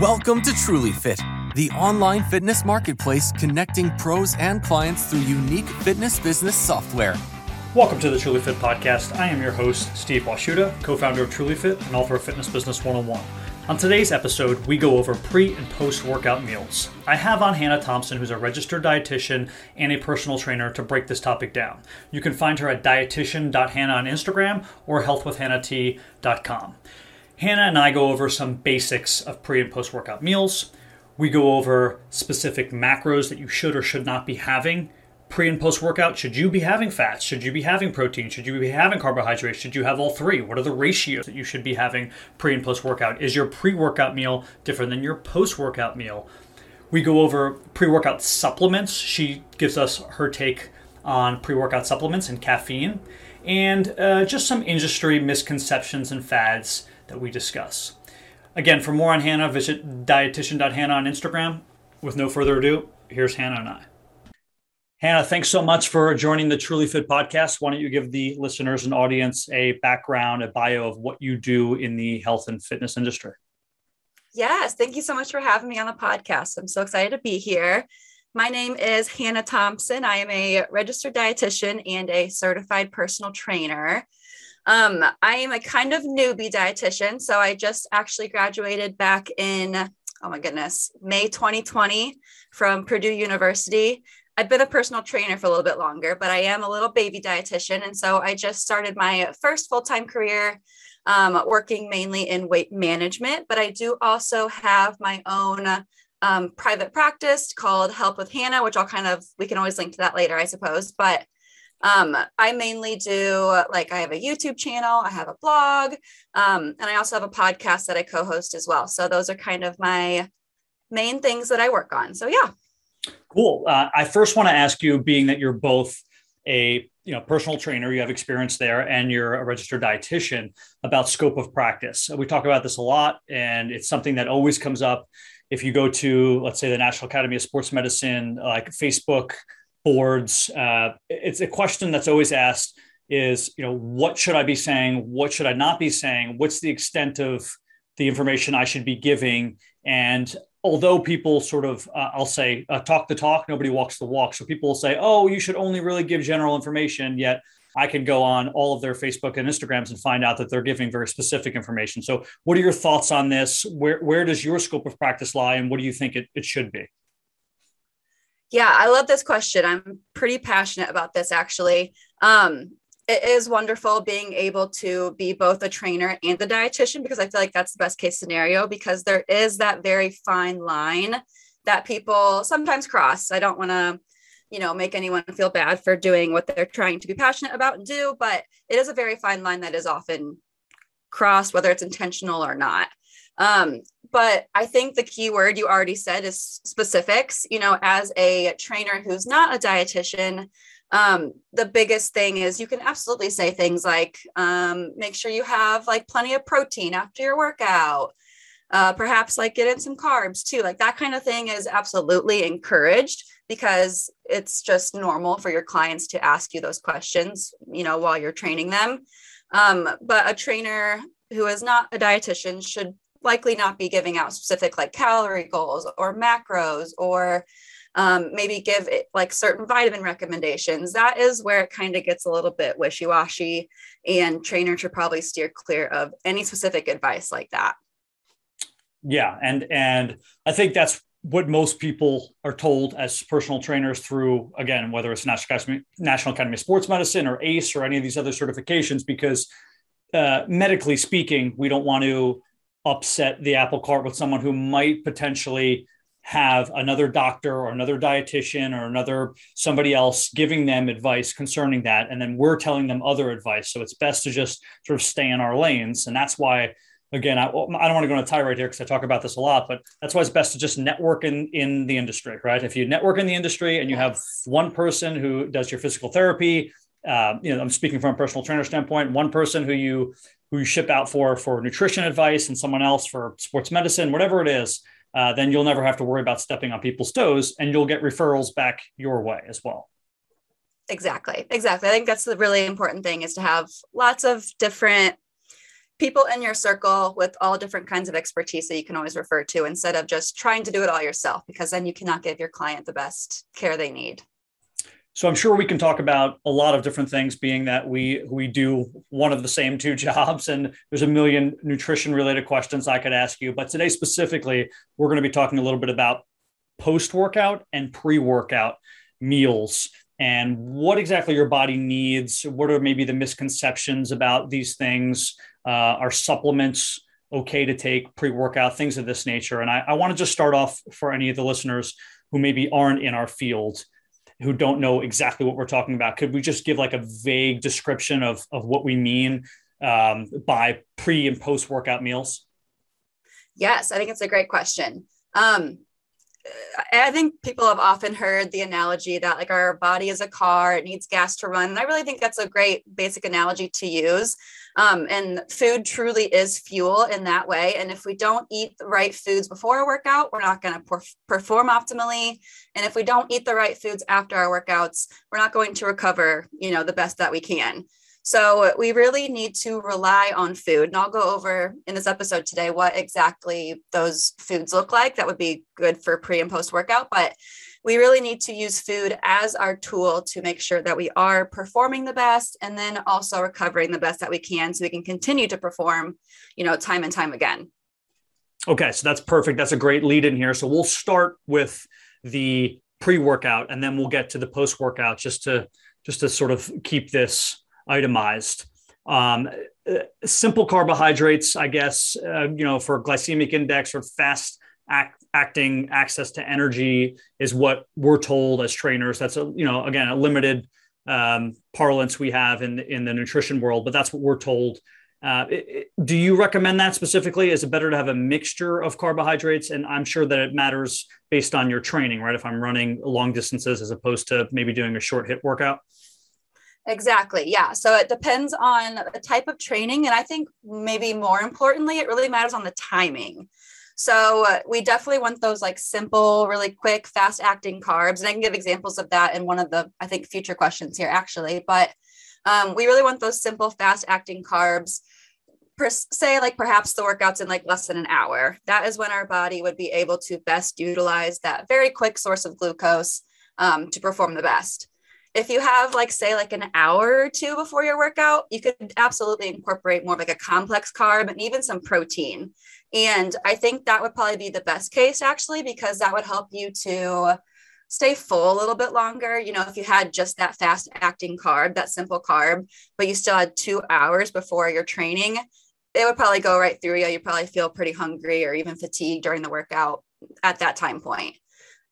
Welcome to Truly Fit, the online fitness marketplace connecting pros and clients through unique fitness business software. Welcome to the Truly Fit podcast. I am your host, Steve Washuta, co founder of Truly Fit and author of Fitness Business 101. On today's episode, we go over pre and post workout meals. I have on Hannah Thompson, who's a registered dietitian and a personal trainer, to break this topic down. You can find her at dietitian.hannah on Instagram or healthwithhannahT.com. Hannah and I go over some basics of pre and post workout meals. We go over specific macros that you should or should not be having pre and post workout? Should you be having fats? Should you be having protein? Should you be having carbohydrates? Should you have all three? What are the ratios that you should be having pre and post workout? Is your pre workout meal different than your post workout meal? We go over pre workout supplements. She gives us her take on pre workout supplements and caffeine, and uh, just some industry misconceptions and fads that we discuss. Again, for more on Hannah, visit dietitian.hannah on Instagram. With no further ado, here's Hannah and I. Hannah, thanks so much for joining the Truly Fit podcast. Why don't you give the listeners and audience a background, a bio of what you do in the health and fitness industry? Yes, thank you so much for having me on the podcast. I'm so excited to be here. My name is Hannah Thompson. I am a registered dietitian and a certified personal trainer. Um, I am a kind of newbie dietitian. So I just actually graduated back in, oh my goodness, May 2020 from Purdue University. I've been a personal trainer for a little bit longer, but I am a little baby dietitian. And so I just started my first full time career um, working mainly in weight management. But I do also have my own um, private practice called Health with Hannah, which I'll kind of, we can always link to that later, I suppose. But um, I mainly do like I have a YouTube channel, I have a blog, um, and I also have a podcast that I co host as well. So those are kind of my main things that I work on. So yeah. Cool. Uh, I first want to ask you, being that you're both a you know personal trainer, you have experience there, and you're a registered dietitian, about scope of practice. We talk about this a lot, and it's something that always comes up if you go to, let's say, the National Academy of Sports Medicine, like Facebook boards. Uh, it's a question that's always asked: is you know what should I be saying? What should I not be saying? What's the extent of the information I should be giving? And although people sort of, uh, I'll say, uh, talk the talk, nobody walks the walk. So people will say, oh, you should only really give general information. Yet I can go on all of their Facebook and Instagrams and find out that they're giving very specific information. So, what are your thoughts on this? Where, where does your scope of practice lie, and what do you think it, it should be? Yeah, I love this question. I'm pretty passionate about this actually. Um, it is wonderful being able to be both a trainer and a dietitian because I feel like that's the best case scenario because there is that very fine line that people sometimes cross. I don't want to, you know, make anyone feel bad for doing what they're trying to be passionate about and do, but it is a very fine line that is often crossed, whether it's intentional or not. Um, but I think the key word you already said is specifics. You know, as a trainer who's not a dietitian, um, the biggest thing is you can absolutely say things like um, make sure you have like plenty of protein after your workout. Uh, perhaps like get in some carbs too. Like that kind of thing is absolutely encouraged because it's just normal for your clients to ask you those questions you know while you're training them. Um, but a trainer who is not a dietitian should likely not be giving out specific like calorie goals or macros or um, maybe give it like certain vitamin recommendations. That is where it kind of gets a little bit wishy washy, and trainers should probably steer clear of any specific advice like that. Yeah, and and I think that's what most people are told as personal trainers through again whether it's National Academy, National Academy of Sports Medicine or ACE or any of these other certifications because uh, medically speaking, we don't want to upset the apple cart with someone who might potentially have another doctor or another dietitian or another somebody else giving them advice concerning that. And then we're telling them other advice. So it's best to just sort of stay in our lanes. And that's why again i, I don't want to go on a tirade here because i talk about this a lot but that's why it's best to just network in in the industry right? If you network in the industry and you have one person who does your physical therapy uh, you know i'm speaking from a personal trainer standpoint one person who you who you ship out for for nutrition advice and someone else for sports medicine whatever it is uh, then you'll never have to worry about stepping on people's toes and you'll get referrals back your way as well. Exactly. Exactly. I think that's the really important thing is to have lots of different people in your circle with all different kinds of expertise that you can always refer to instead of just trying to do it all yourself, because then you cannot give your client the best care they need. So I'm sure we can talk about a lot of different things, being that we we do one of the same two jobs, and there's a million nutrition related questions I could ask you. But today specifically, we're going to be talking a little bit about post workout and pre workout meals and what exactly your body needs. What are maybe the misconceptions about these things? Uh, are supplements okay to take pre workout? Things of this nature. And I, I want to just start off for any of the listeners who maybe aren't in our field who don't know exactly what we're talking about, could we just give like a vague description of, of what we mean um, by pre and post workout meals? Yes, I think it's a great question. Um, I think people have often heard the analogy that like our body is a car, it needs gas to run. And I really think that's a great basic analogy to use. Um, and food truly is fuel in that way. And if we don't eat the right foods before a workout, we're not going to per- perform optimally. And if we don't eat the right foods after our workouts, we're not going to recover, you know, the best that we can. So we really need to rely on food. And I'll go over in this episode today what exactly those foods look like that would be good for pre and post workout. But we really need to use food as our tool to make sure that we are performing the best and then also recovering the best that we can so we can continue to perform, you know, time and time again. Okay, so that's perfect. That's a great lead in here. So we'll start with the pre-workout and then we'll get to the post-workout just to just to sort of keep this itemized. Um, uh, simple carbohydrates, I guess, uh, you know, for glycemic index or fast act, acting access to energy is what we're told as trainers. That's a, you know, again, a limited um, parlance we have in in the nutrition world, but that's what we're told. Uh, do you recommend that specifically? Is it better to have a mixture of carbohydrates? And I'm sure that it matters based on your training, right? If I'm running long distances as opposed to maybe doing a short HIIT workout. Exactly. Yeah. So it depends on the type of training. And I think maybe more importantly, it really matters on the timing. So uh, we definitely want those like simple, really quick, fast acting carbs. And I can give examples of that in one of the, I think, future questions here actually. But um, we really want those simple, fast acting carbs. Per, say like perhaps the workouts in like less than an hour. That is when our body would be able to best utilize that very quick source of glucose um, to perform the best if you have like say like an hour or two before your workout you could absolutely incorporate more like a complex carb and even some protein. And i think that would probably be the best case actually because that would help you to stay full a little bit longer. You know if you had just that fast acting carb that simple carb but you still had two hours before your training it would probably go right through you. You probably feel pretty hungry or even fatigued during the workout at that time point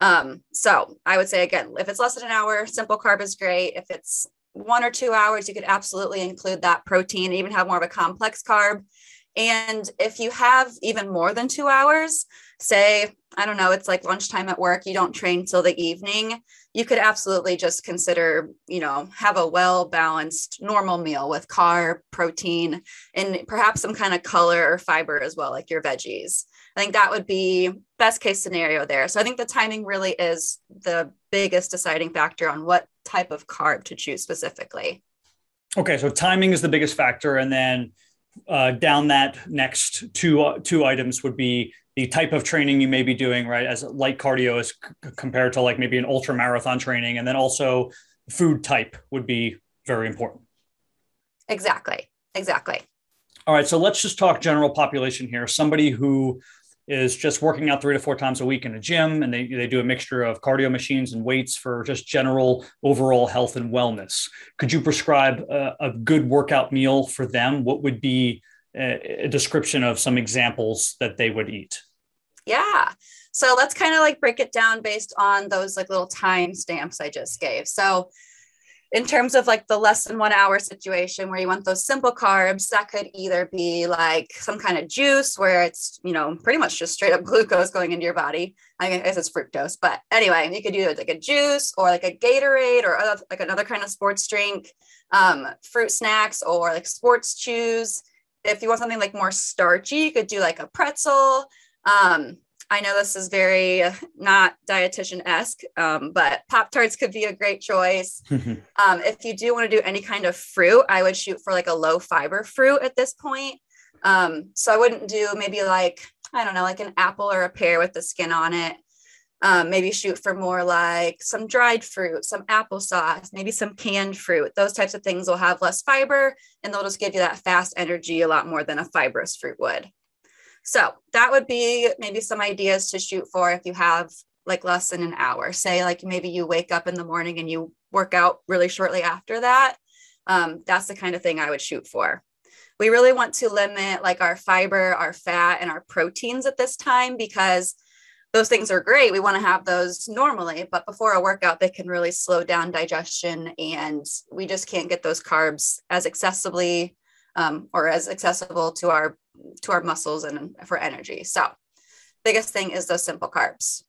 um, so I would say again, if it's less than an hour, simple carb is great. If it's one or two hours, you could absolutely include that protein, and even have more of a complex carb. And if you have even more than two hours, say, I don't know, it's like lunchtime at work, you don't train till the evening, you could absolutely just consider, you know, have a well balanced normal meal with carb, protein, and perhaps some kind of color or fiber as well, like your veggies. I think that would be best case scenario there. So I think the timing really is the biggest deciding factor on what type of carb to choose specifically. Okay, so timing is the biggest factor, and then uh, down that next two uh, two items would be the type of training you may be doing, right? As light cardio is c- compared to like maybe an ultra marathon training, and then also food type would be very important. Exactly. Exactly. All right, so let's just talk general population here. Somebody who is just working out three to four times a week in a gym and they, they do a mixture of cardio machines and weights for just general overall health and wellness. Could you prescribe a, a good workout meal for them? What would be a, a description of some examples that they would eat? Yeah. So let's kind of like break it down based on those like little time stamps i just gave. So in terms of like the less than one hour situation where you want those simple carbs, that could either be like some kind of juice where it's, you know, pretty much just straight up glucose going into your body. I guess it's fructose, but anyway, you could do like a juice or like a Gatorade or other, like another kind of sports drink, um, fruit snacks or like sports chews. If you want something like more starchy, you could do like a pretzel. Um, I know this is very not dietitian esque, um, but Pop Tarts could be a great choice. um, if you do want to do any kind of fruit, I would shoot for like a low fiber fruit at this point. Um, so I wouldn't do maybe like, I don't know, like an apple or a pear with the skin on it. Um, maybe shoot for more like some dried fruit, some applesauce, maybe some canned fruit. Those types of things will have less fiber and they'll just give you that fast energy a lot more than a fibrous fruit would. So that would be maybe some ideas to shoot for if you have like less than an hour. Say, like maybe you wake up in the morning and you work out really shortly after that. Um, that's the kind of thing I would shoot for. We really want to limit like our fiber, our fat, and our proteins at this time because those things are great. We want to have those normally, but before a workout, they can really slow down digestion, and we just can't get those carbs as accessibly um, or as accessible to our to our muscles and for energy. So, biggest thing is those simple carbs.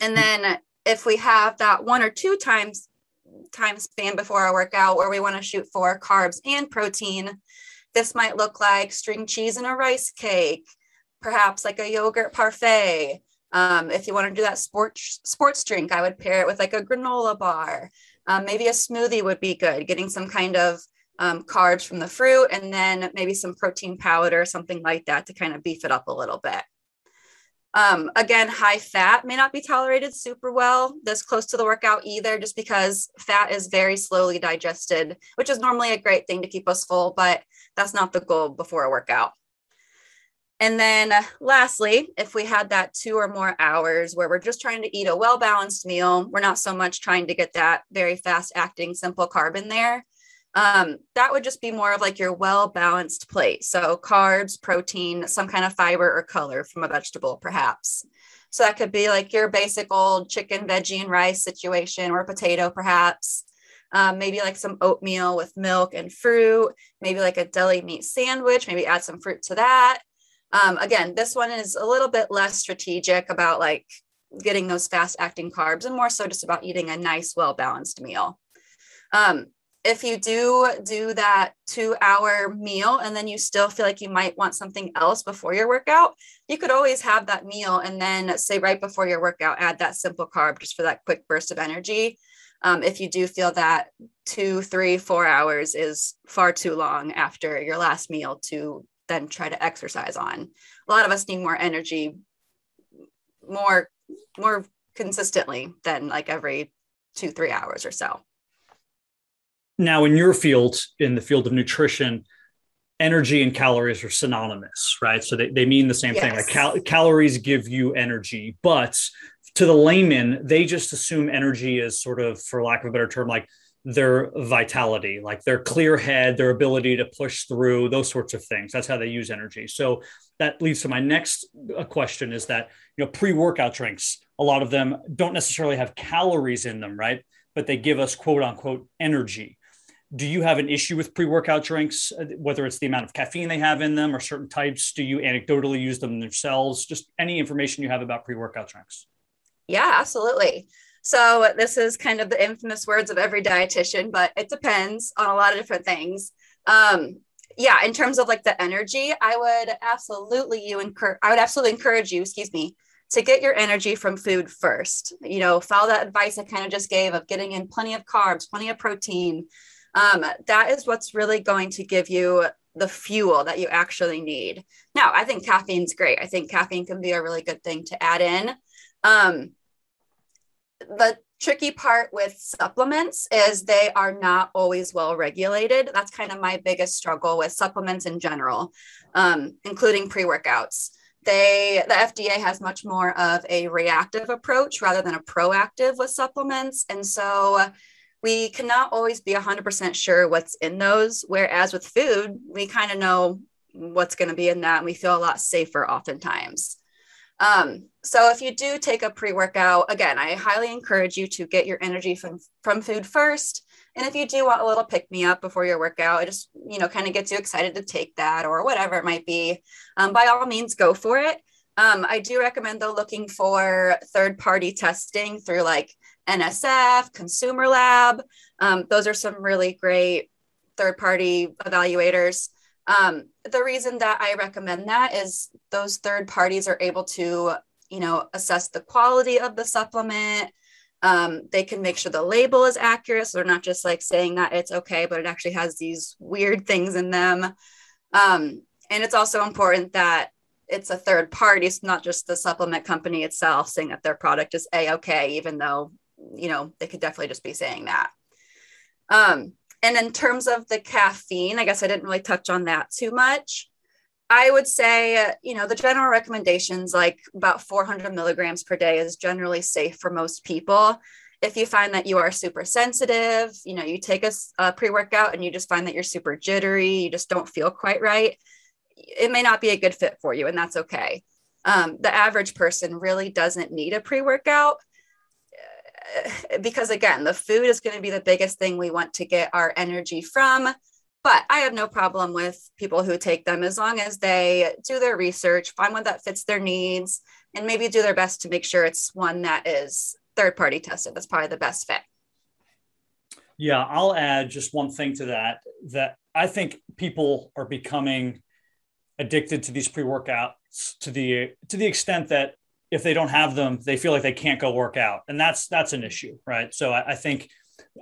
And then if we have that one or two times time span before our workout where we want to shoot for carbs and protein, this might look like string cheese and a rice cake, perhaps like a yogurt parfait. Um, if you want to do that sports sports drink, I would pair it with like a granola bar. Um, maybe a smoothie would be good. Getting some kind of um, carbs from the fruit and then maybe some protein powder, or something like that to kind of beef it up a little bit. Um, again, high fat may not be tolerated super well this close to the workout either, just because fat is very slowly digested, which is normally a great thing to keep us full, but that's not the goal before a workout. And then lastly, if we had that two or more hours where we're just trying to eat a well balanced meal, we're not so much trying to get that very fast acting simple carb in there. Um, that would just be more of like your well balanced plate. So carbs, protein, some kind of fiber or color from a vegetable, perhaps. So that could be like your basic old chicken, veggie, and rice situation, or potato, perhaps. Um, maybe like some oatmeal with milk and fruit, maybe like a deli meat sandwich, maybe add some fruit to that. Um, again, this one is a little bit less strategic about like getting those fast acting carbs and more so just about eating a nice, well balanced meal. Um, if you do do that two hour meal and then you still feel like you might want something else before your workout, you could always have that meal and then say right before your workout, add that simple carb just for that quick burst of energy. Um, if you do feel that two, three, four hours is far too long after your last meal to then try to exercise on. A lot of us need more energy more more consistently than like every two, three hours or so. Now, in your field, in the field of nutrition, energy and calories are synonymous, right? So they, they mean the same yes. thing. Like cal- calories give you energy, but to the layman, they just assume energy is sort of, for lack of a better term, like their vitality, like their clear head, their ability to push through, those sorts of things. That's how they use energy. So that leads to my next uh, question is that, you know, pre-workout drinks, a lot of them don't necessarily have calories in them, right? But they give us quote unquote energy. Do you have an issue with pre-workout drinks, uh, whether it's the amount of caffeine they have in them or certain types? Do you anecdotally use them themselves? Just any information you have about pre-workout drinks. Yeah, absolutely. So this is kind of the infamous words of every dietitian, but it depends on a lot of different things. Um, yeah, in terms of like the energy, I would absolutely you encourage. I would absolutely encourage you, excuse me, to get your energy from food first. You know, follow that advice I kind of just gave of getting in plenty of carbs, plenty of protein. Um, that is what's really going to give you the fuel that you actually need. Now, I think caffeine's great. I think caffeine can be a really good thing to add in. Um, the tricky part with supplements is they are not always well regulated. That's kind of my biggest struggle with supplements in general, um, including pre workouts. They the FDA has much more of a reactive approach rather than a proactive with supplements, and so we cannot always be 100% sure what's in those. Whereas with food, we kind of know what's going to be in that, and we feel a lot safer oftentimes. Um, so if you do take a pre-workout, again, I highly encourage you to get your energy from from food first. And if you do want a little pick me up before your workout, it just you know kind of gets you excited to take that or whatever it might be. Um, by all means, go for it. Um, I do recommend though looking for third party testing through like NSF, Consumer Lab. Um, those are some really great third party evaluators. Um, the reason that I recommend that is those third parties are able to, you know, assess the quality of the supplement. Um, they can make sure the label is accurate. So they're not just like saying that it's okay, but it actually has these weird things in them. Um, and it's also important that it's a third party, it's not just the supplement company itself saying that their product is a okay, even though you know they could definitely just be saying that. Um, and in terms of the caffeine, I guess I didn't really touch on that too much. I would say, you know, the general recommendations like about 400 milligrams per day is generally safe for most people. If you find that you are super sensitive, you know, you take a, a pre workout and you just find that you're super jittery, you just don't feel quite right, it may not be a good fit for you, and that's okay. Um, the average person really doesn't need a pre workout because, again, the food is going to be the biggest thing we want to get our energy from. But I have no problem with people who take them as long as they do their research, find one that fits their needs, and maybe do their best to make sure it's one that is third party tested. That's probably the best fit. Yeah, I'll add just one thing to that that I think people are becoming addicted to these pre-workouts to the to the extent that if they don't have them, they feel like they can't go work out, and that's that's an issue, right? So I, I think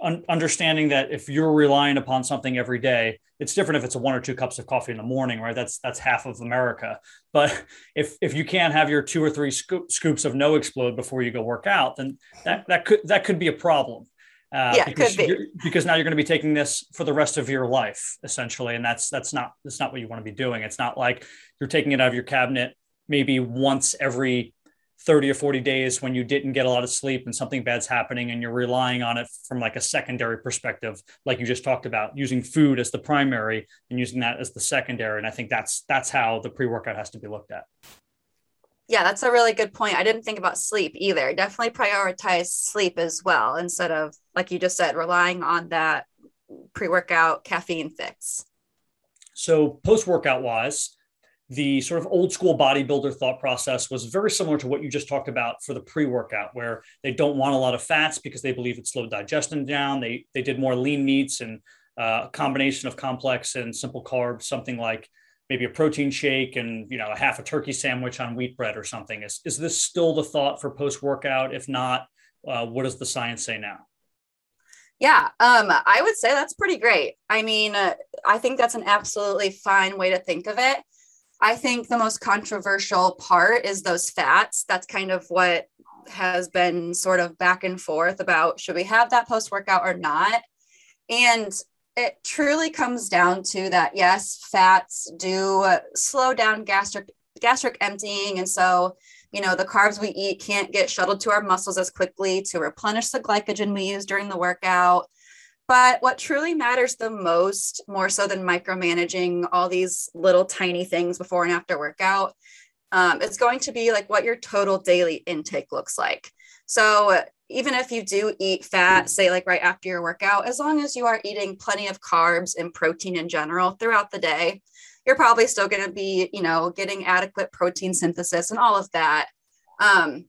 un- understanding that if you're relying upon something every day, it's different if it's a one or two cups of coffee in the morning, right? That's that's half of America. But if if you can't have your two or three scoop, scoops of NO-Xplode before you go work out, then that that could that could be a problem. Uh, yeah, because, be. because now you're going to be taking this for the rest of your life, essentially, and that's that's not that's not what you want to be doing. It's not like you're taking it out of your cabinet maybe once every 30 or 40 days when you didn't get a lot of sleep and something bad's happening and you're relying on it from like a secondary perspective like you just talked about using food as the primary and using that as the secondary. And i think that's that's how the pre-workout has to be looked at. Yeah that's a really good point. I didn't think about sleep either. Definitely prioritize sleep as well instead of like you just said relying on that pre-workout caffeine fix. So post-workout wise the sort of old school bodybuilder thought process was very similar to what you just talked about for the pre-workout where they don't want a lot of fats because they believe it slowed digestion down they they did more lean meats and uh, a combination of complex and simple carbs something like maybe a protein shake and you know a half a turkey sandwich on wheat bread or something is, is this still the thought for post-workout if not uh, what does the science say now yeah, um, I would say that's pretty great. I mean, uh, I think that's an absolutely fine way to think of it. I think the most controversial part is those fats. That's kind of what has been sort of back and forth about should we have that post workout or not. And it truly comes down to that yes, fats do slow down gastric gastric emptying and so you know the carbs we eat can't get shuttled to our muscles as quickly to replenish the glycogen we use during the workout but what truly matters the most, more so than micromanaging all these little tiny things before and after workout, um, it's going to be like what your total daily intake looks like. So even if you do eat fat, say like right after your workout, as long as you are eating plenty of carbs and protein in general throughout the day, you're probably still going to be, you know, getting adequate protein synthesis and all of that. Um,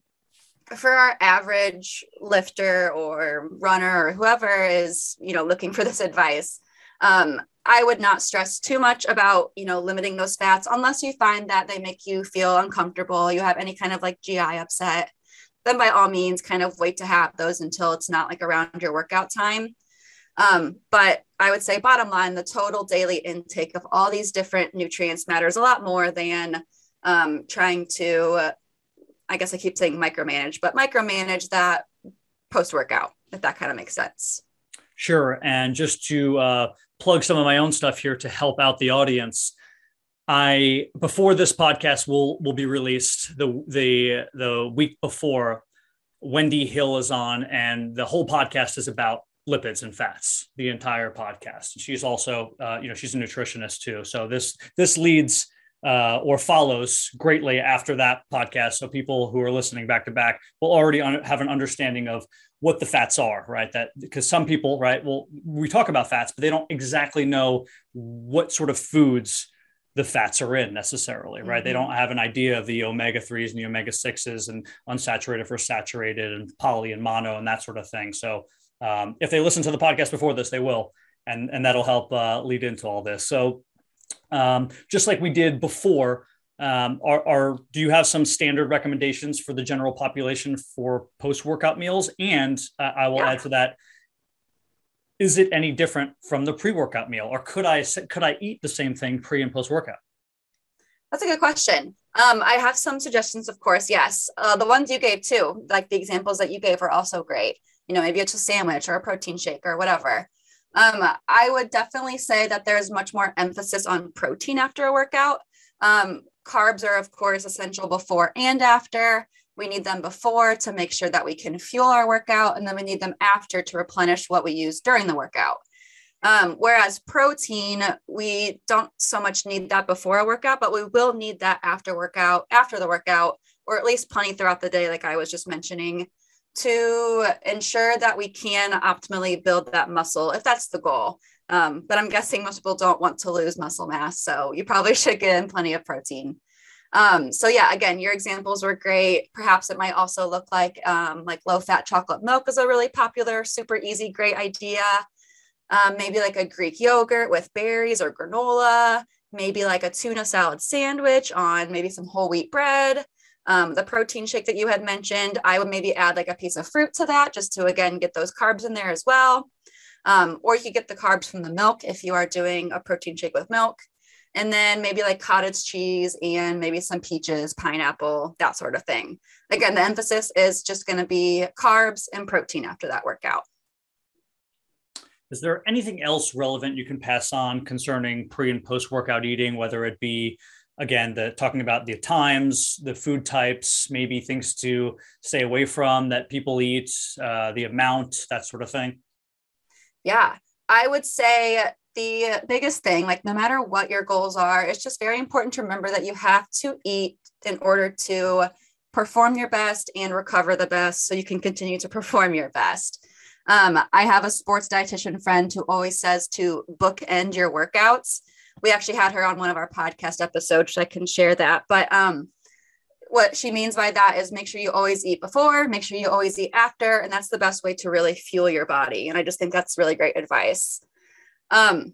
for our average lifter or runner or whoever is you know looking for this advice um, i would not stress too much about you know limiting those fats unless you find that they make you feel uncomfortable you have any kind of like gi upset then by all means kind of wait to have those until it's not like around your workout time. Um, but i would say bottom line the total daily intake of all these different nutrients matters a lot more than um, trying to I guess I keep saying micromanage, but micromanage that post workout, if that kind of makes sense. Sure. And just to uh, plug some of my own stuff here to help out the audience, I before this podcast will will be released the the the week before, Wendy Hill is on, and the whole podcast is about lipids and fats. The entire podcast. She's also uh, you know she's a nutritionist too. So this this leads uh, or follows greatly after that podcast. So people who are listening back to back will already un- have an understanding of what the fats are, right? That because some people, right, well, we talk about fats, but they don't exactly know what sort of foods the fats are in necessarily, right? Mm-hmm. They don't have an idea of the omega threes and the omega sixes and unsaturated versus saturated and poly and mono and that sort of thing. So um, if they listen to the podcast before this, they will, and and that'll help uh, lead into all this. So um, just like we did before. Um, are, are do you have some standard recommendations for the general population for post workout meals? And uh, I will yeah. add to that: is it any different from the pre workout meal, or could I could I eat the same thing pre and post workout? That's a good question. Um, I have some suggestions, of course. Yes, uh, the ones you gave too, like the examples that you gave, are also great. You know, maybe it's a sandwich or a protein shake or whatever. Um, I would definitely say that there's much more emphasis on protein after a workout. Um, carbs are, of course, essential before and after. We need them before to make sure that we can fuel our workout, and then we need them after to replenish what we use during the workout. Um, whereas protein, we don't so much need that before a workout, but we will need that after workout, after the workout, or at least plenty throughout the day, like I was just mentioning, to ensure that we can optimally build that muscle if that's the goal. Um, but I'm guessing most people don't want to lose muscle mass. So you probably should get in plenty of protein. Um, so yeah, again, your examples were great. Perhaps it might also look like um, like low fat chocolate milk is a really popular, super easy, great idea. Um, maybe like a Greek yogurt with berries or granola. Maybe like a tuna salad sandwich on maybe some whole wheat bread. Um, the protein shake that you had mentioned, I would maybe add like a piece of fruit to that just to again get those carbs in there as well. Um, or you could get the carbs from the milk if you are doing a protein shake with milk and then maybe like cottage cheese and maybe some peaches, pineapple, that sort of thing. Again, the emphasis is just going to be carbs and protein after that workout. Is there anything else relevant you can pass on concerning pre and post workout eating, whether it be again the talking about the times, the food types, maybe things to stay away from that people eat, uh, the amount, that sort of thing? Yeah, I would say the biggest thing, like no matter what your goals are, it's just very important to remember that you have to eat in order to perform your best and recover the best so you can continue to perform your best. Um, I have a sports dietitian friend who always says to bookend your workouts. We actually had her on one of our podcast episodes, so I can share that. But um, what she means by that is make sure you always eat before, make sure you always eat after, and that's the best way to really fuel your body. And I just think that's really great advice. Um,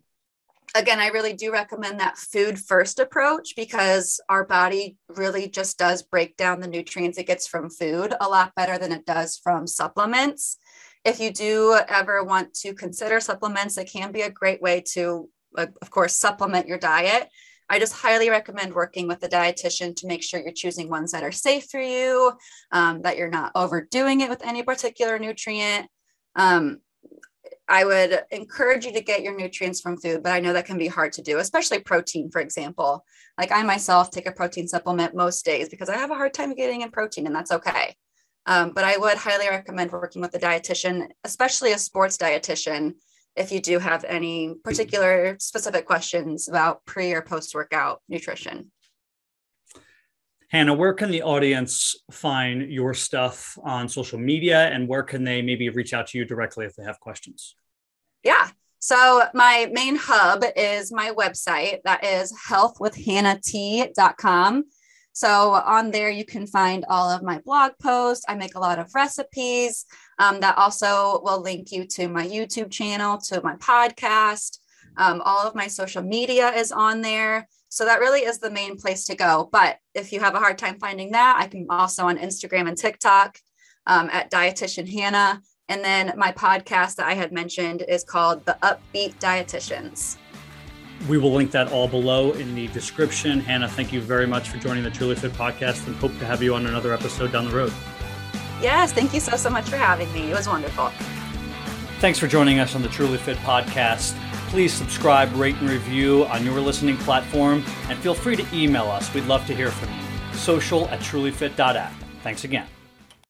again, I really do recommend that food first approach because our body really just does break down the nutrients it gets from food a lot better than it does from supplements. If you do ever want to consider supplements, it can be a great way to, of course, supplement your diet. I just highly recommend working with a dietitian to make sure you're choosing ones that are safe for you, um, that you're not overdoing it with any particular nutrient. Um, I would encourage you to get your nutrients from food, but I know that can be hard to do, especially protein, for example. Like I myself take a protein supplement most days because I have a hard time getting in protein, and that's okay. Um, but I would highly recommend working with a dietitian, especially a sports dietitian, if you do have any particular specific questions about pre or post workout nutrition. Hannah, where can the audience find your stuff on social media and where can they maybe reach out to you directly if they have questions? Yeah. So my main hub is my website that is healthwithhannahT.com. So on there, you can find all of my blog posts. I make a lot of recipes um, that also will link you to my YouTube channel, to my podcast. Um, all of my social media is on there. So that really is the main place to go. But if you have a hard time finding that, I can also on Instagram and TikTok um, at Dietitian Hannah. And then my podcast that I had mentioned is called The Upbeat Dietitians. We will link that all below in the description. Hannah, thank you very much for joining the Truly Fit podcast and hope to have you on another episode down the road. Yes, thank you so, so much for having me. It was wonderful. Thanks for joining us on the Truly Fit podcast please subscribe, rate, and review on your listening platform, and feel free to email us. We'd love to hear from you. Social at trulyfit.app. Thanks again.